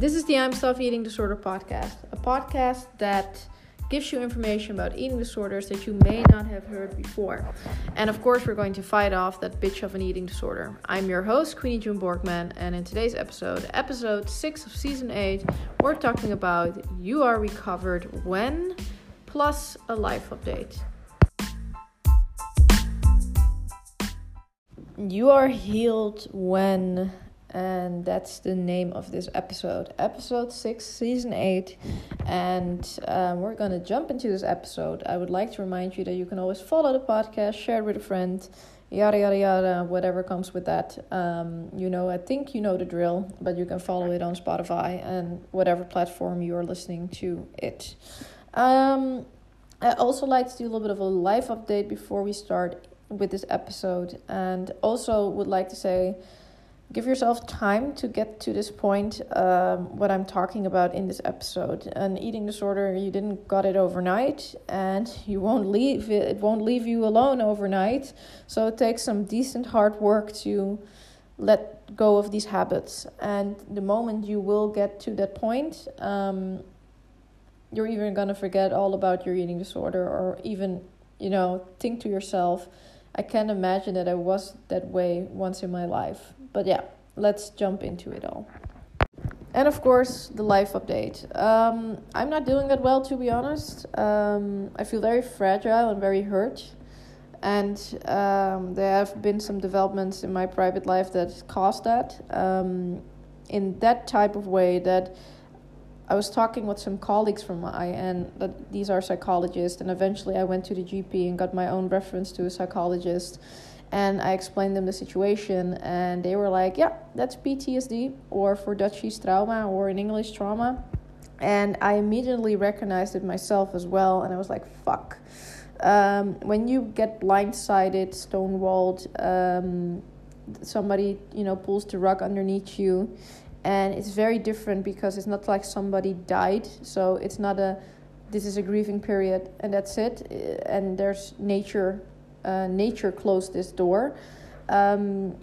This is the I'm Stuffed Eating Disorder podcast, a podcast that gives you information about eating disorders that you may not have heard before. And of course, we're going to fight off that bitch of an eating disorder. I'm your host, Queenie June Borgman, and in today's episode, episode 6 of season 8, we're talking about You Are Recovered When, plus a life update. You are healed when and that's the name of this episode. Episode 6 season 8 and um, we're gonna jump into this episode. I would like to remind you that you can always follow the podcast share it with a friend yada yada yada whatever comes with that. Um, you know i think you know the drill but you can follow it on spotify and whatever platform you are listening to it. Um, i also like to do a little bit of a life update before we start with this episode. And also would like to say give yourself time to get to this point um, what i'm talking about in this episode. An eating disorder you didn't got it overnight and you won't leave it, it won't leave you alone overnight. So it takes some decent hard work to let go of these habits. And the moment you will get to that point um, you're even gonna forget all about your eating disorder or even you know think to yourself i can't imagine that i was that way once in my life but yeah, let's jump into it all. And of course, the life update. Um, I'm not doing that well, to be honest. Um, I feel very fragile and very hurt. And um, there have been some developments in my private life that caused that. Um, in that type of way, that I was talking with some colleagues from my and that these are psychologists, and eventually I went to the GP and got my own reference to a psychologist and I explained them the situation, and they were like, "Yeah, that's PTSD, or for Dutchies trauma, or in English trauma." And I immediately recognized it myself as well, and I was like, "Fuck." Um, when you get blindsided, stonewalled, um, somebody you know pulls the rug underneath you, and it's very different because it's not like somebody died, so it's not a this is a grieving period and that's it, and there's nature uh, nature closed this door. Um,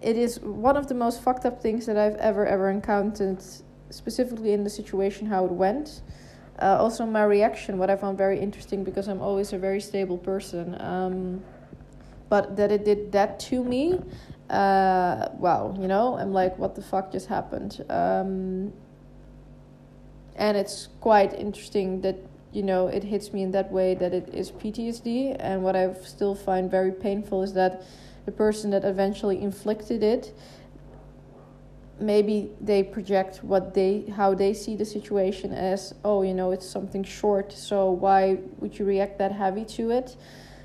it is one of the most fucked up things that I've ever ever encountered, specifically in the situation how it went. Uh, also, my reaction, what I found very interesting because I'm always a very stable person. Um, but that it did that to me, uh, wow, you know, I'm like, what the fuck just happened? Um, and it's quite interesting that you know it hits me in that way that it is PTSD and what I still find very painful is that the person that eventually inflicted it maybe they project what they how they see the situation as oh you know it's something short. So why would you react that heavy to it?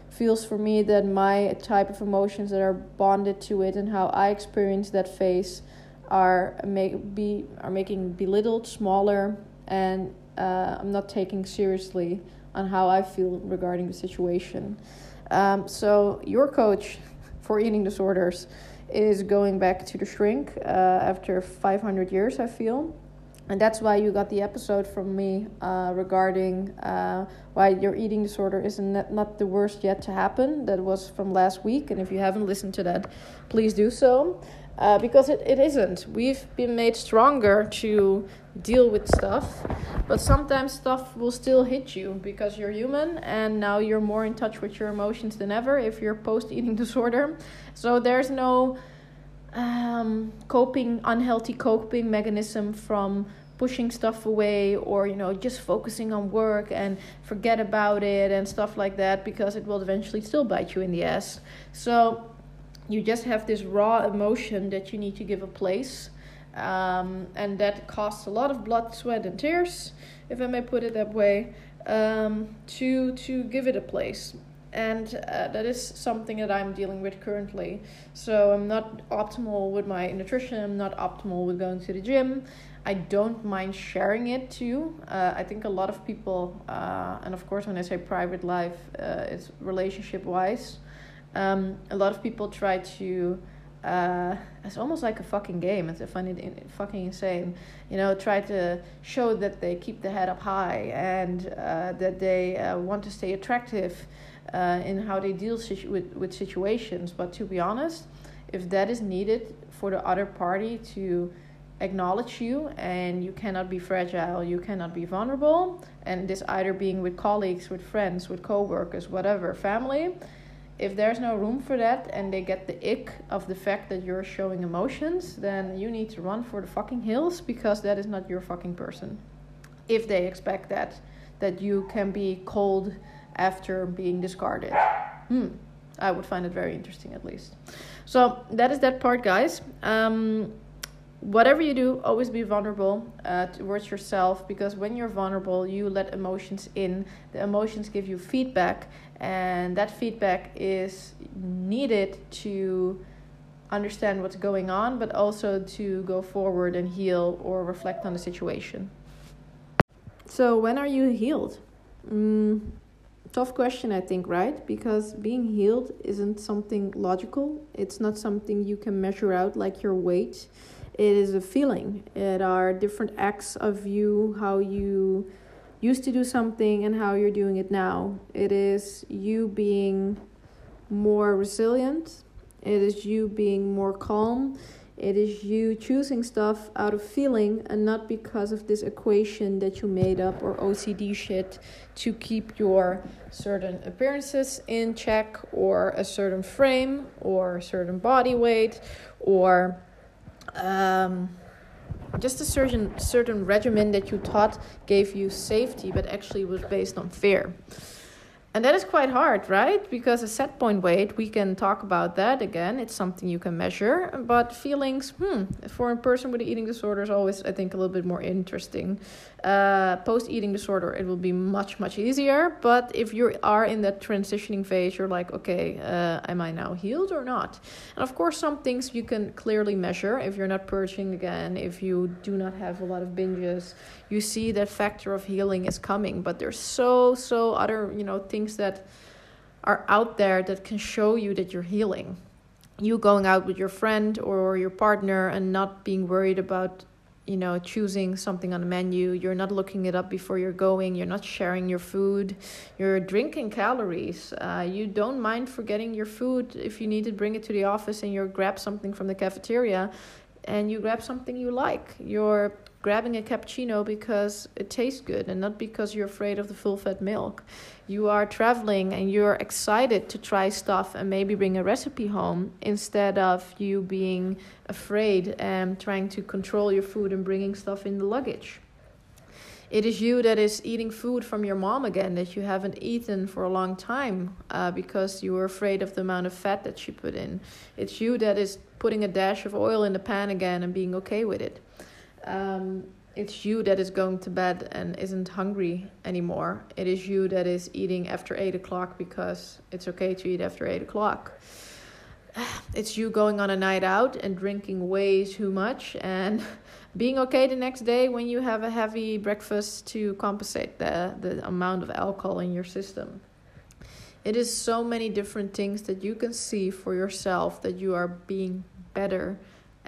Feels for me that my type of emotions that are bonded to it and how I experience that phase are make be are making belittled smaller and uh, I'm not taking seriously on how I feel regarding the situation. Um, so your coach for eating disorders is going back to the shrink uh, after 500 years, I feel. And that's why you got the episode from me uh, regarding uh, why your eating disorder is not, not the worst yet to happen. That was from last week. And if you haven't listened to that, please do so uh, because it, it isn't. We've been made stronger to deal with stuff, but sometimes stuff will still hit you because you're human and now you're more in touch with your emotions than ever if you're post eating disorder. So there's no um, coping, unhealthy coping mechanism from pushing stuff away or you know just focusing on work and forget about it and stuff like that because it will eventually still bite you in the ass so you just have this raw emotion that you need to give a place. Um, and that costs a lot of blood, sweat, and tears, if I may put it that way, um, to to give it a place. And uh, that is something that I'm dealing with currently. So I'm not optimal with my nutrition. I'm not optimal with going to the gym. I don't mind sharing it too. Uh, I think a lot of people, uh, and of course, when I say private life, uh, it's relationship wise um, a lot of people try to uh, it's almost like a fucking game. It's a funny, fucking insane. You know, try to show that they keep the head up high and uh, that they uh, want to stay attractive uh, in how they deal situ- with with situations. But to be honest, if that is needed for the other party to acknowledge you and you cannot be fragile you cannot be vulnerable and this either being with colleagues with friends with co-workers whatever family if there's no room for that and they get the ick of the fact that you're showing emotions, then you need to run for the fucking hills because that is not your fucking person. If they expect that that you can be cold after being discarded. Hmm. I would find it very interesting at least. So that is that part, guys. Um, whatever you do, always be vulnerable uh, towards yourself because when you're vulnerable, you let emotions in. The emotions give you feedback, and that feedback is needed to understand what's going on, but also to go forward and heal or reflect on the situation. So, when are you healed? Mm, tough question, I think, right? Because being healed isn't something logical, it's not something you can measure out like your weight it is a feeling. It are different acts of you, how you used to do something and how you're doing it now. It is you being more resilient. It is you being more calm. It is you choosing stuff out of feeling and not because of this equation that you made up or OCD shit to keep your certain appearances in check or a certain frame or certain body weight or um, just a certain certain regimen that you thought gave you safety, but actually was based on fear. And that is quite hard, right? Because a set point weight, we can talk about that again. It's something you can measure. But feelings, hmm, for a person with an eating disorder is always, I think, a little bit more interesting. Uh, Post eating disorder, it will be much, much easier. But if you are in that transitioning phase, you're like, okay, uh, am I now healed or not? And of course, some things you can clearly measure. If you're not purging again, if you do not have a lot of binges, you see that factor of healing is coming. But there's so, so other, you know, things that are out there that can show you that you're healing. You going out with your friend or your partner and not being worried about you know choosing something on the menu. You're not looking it up before you're going. You're not sharing your food. You're drinking calories. Uh, you don't mind forgetting your food. If you need to bring it to the office and you grab something from the cafeteria and you grab something you like you're grabbing a cappuccino because it tastes good and not because you're afraid of the full fat milk. You are traveling and you're excited to try stuff and maybe bring a recipe home instead of you being afraid and trying to control your food and bringing stuff in the luggage. It is you that is eating food from your mom again that you haven't eaten for a long time uh, because you were afraid of the amount of fat that she put in. It's you that is putting a dash of oil in the pan again and being okay with it um, it's you that is going to bed and isn't hungry anymore. It is you that is eating after eight o'clock because it's okay to eat after eight o'clock. It's you going on a night out and drinking way too much and being okay the next day when you have a heavy breakfast to compensate the, the amount of alcohol in your system. It is so many different things that you can see for yourself that you are being better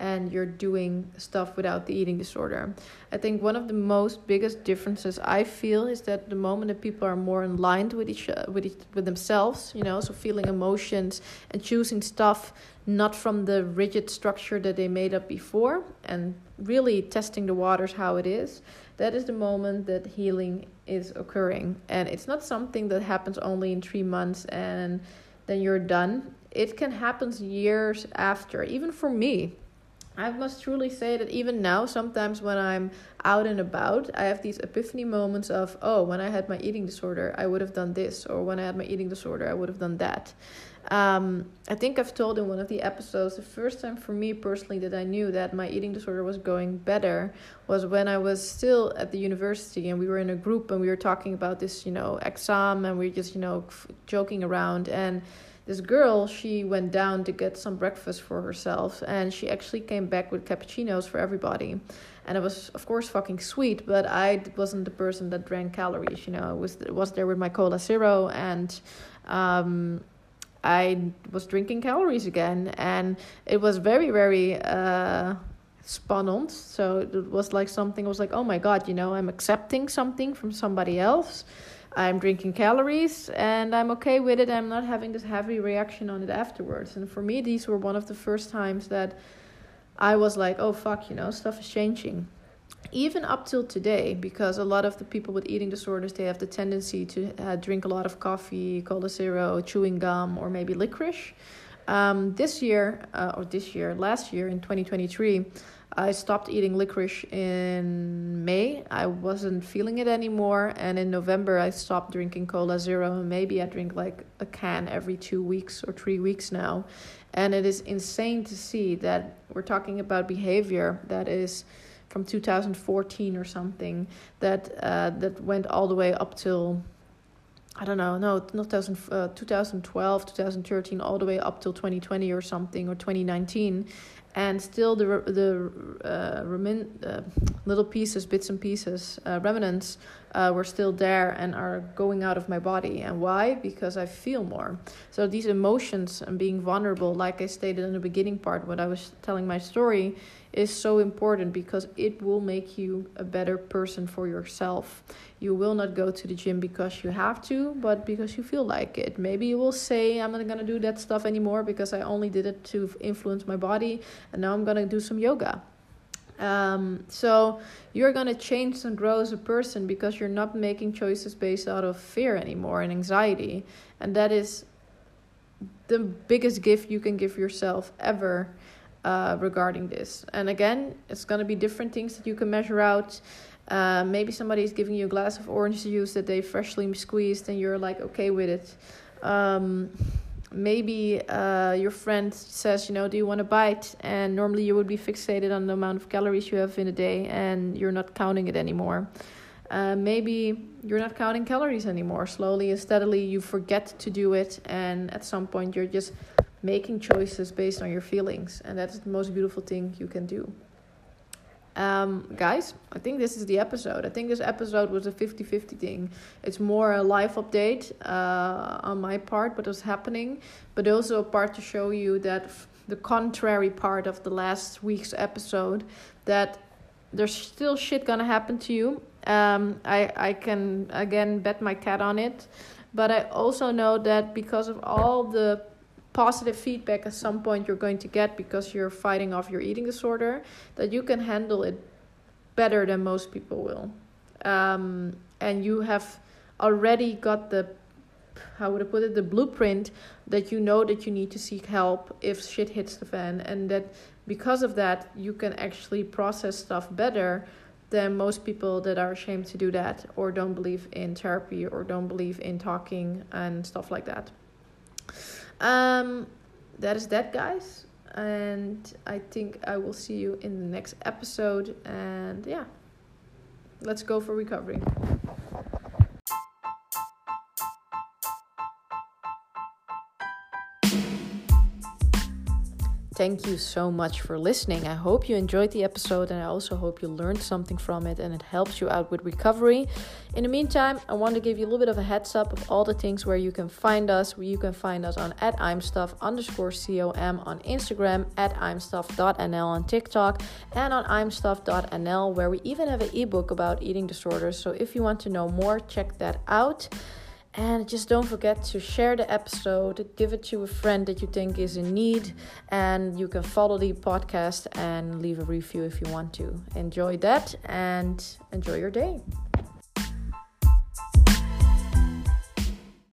and you're doing stuff without the eating disorder. I think one of the most biggest differences I feel is that the moment that people are more aligned with each uh, with each, with themselves, you know, so feeling emotions and choosing stuff not from the rigid structure that they made up before and really testing the waters how it is. That is the moment that healing is occurring, and it's not something that happens only in 3 months and then you're done. It can happen years after, even for me I must truly say that even now, sometimes when I'm out and about, I have these epiphany moments of, oh, when I had my eating disorder, I would have done this, or when I had my eating disorder, I would have done that. Um, I think I've told in one of the episodes the first time for me personally that I knew that my eating disorder was going better was when I was still at the university and we were in a group and we were talking about this, you know, exam and we were just, you know, joking around and this girl she went down to get some breakfast for herself and she actually came back with cappuccinos for everybody. And it was of course fucking sweet but i wasn't the person that drank calories you know i was was there with my cola zero and um, i was drinking calories again and it was very very uh, spannend so it was like something I was like oh my god you know i'm accepting something from somebody else I'm drinking calories and I'm okay with it. I'm not having this heavy reaction on it afterwards. And for me, these were one of the first times that I was like, oh fuck, you know, stuff is changing. Even up till today, because a lot of the people with eating disorders, they have the tendency to uh, drink a lot of coffee, cola zero, chewing gum, or maybe licorice. Um, this year, uh, or this year, last year in 2023, I stopped eating licorice in May. I wasn't feeling it anymore. And in November, I stopped drinking Cola Zero. Maybe I drink like a can every two weeks or three weeks now. And it is insane to see that we're talking about behavior that is from 2014 or something that uh, that went all the way up till I don't know, no, not 2000, uh, 2012, 2013, all the way up till 2020 or something, or 2019 and still the the uh, remin, uh, little pieces, bits and pieces, uh, remnants uh, were still there and are going out of my body. And why? Because I feel more. So these emotions and being vulnerable, like I stated in the beginning part when I was telling my story, is so important because it will make you a better person for yourself. You will not go to the gym because you have to, but because you feel like it. Maybe you will say, I'm not gonna do that stuff anymore because I only did it to influence my body, and now I'm gonna do some yoga. Um, so you're gonna change and grow as a person because you're not making choices based out of fear anymore and anxiety, and that is the biggest gift you can give yourself ever uh, regarding this. And again, it's going to be different things that you can measure out. Uh, maybe somebody is giving you a glass of orange juice that they freshly squeezed and you're like okay with it. Um, maybe uh, your friend says, you know, do you want a bite? And normally you would be fixated on the amount of calories you have in a day and you're not counting it anymore. Uh, maybe you're not counting calories anymore. Slowly and steadily, you forget to do it, and at some point, you're just making choices based on your feelings and that's the most beautiful thing you can do um, guys i think this is the episode. I think this episode was a 50-50 thing. It's more a life update uh, on my part what was happening but also a part to show you that the contrary part of the last week's episode that there's still shit gonna happen to you. Um, I, I can again bet my cat on it. But i also know that because of all the positive feedback at some point you're going to get because you're fighting off your eating disorder that you can handle it better than most people will. Um, and you have already got the how would i put it the blueprint that you know that you need to seek help if shit hits the fan and that because of that you can actually process stuff better than most people that are ashamed to do that or don't believe in therapy or don't believe in talking and stuff like that um, that is that, guys. And I think I will see you in the next episode. And yeah, let's go for recovery. Thank you so much for listening. I hope you enjoyed the episode and I also hope you learned something from it and it helps you out with recovery. In the meantime, I want to give you a little bit of a heads up of all the things where you can find us. You can find us on at I'm underscore com on Instagram, at I'm stuffed.nl on TikTok, and on I'm stuffed.nl where we even have an ebook about eating disorders. So if you want to know more, check that out. And just don't forget to share the episode, give it to a friend that you think is in need, and you can follow the podcast and leave a review if you want to. Enjoy that and enjoy your day.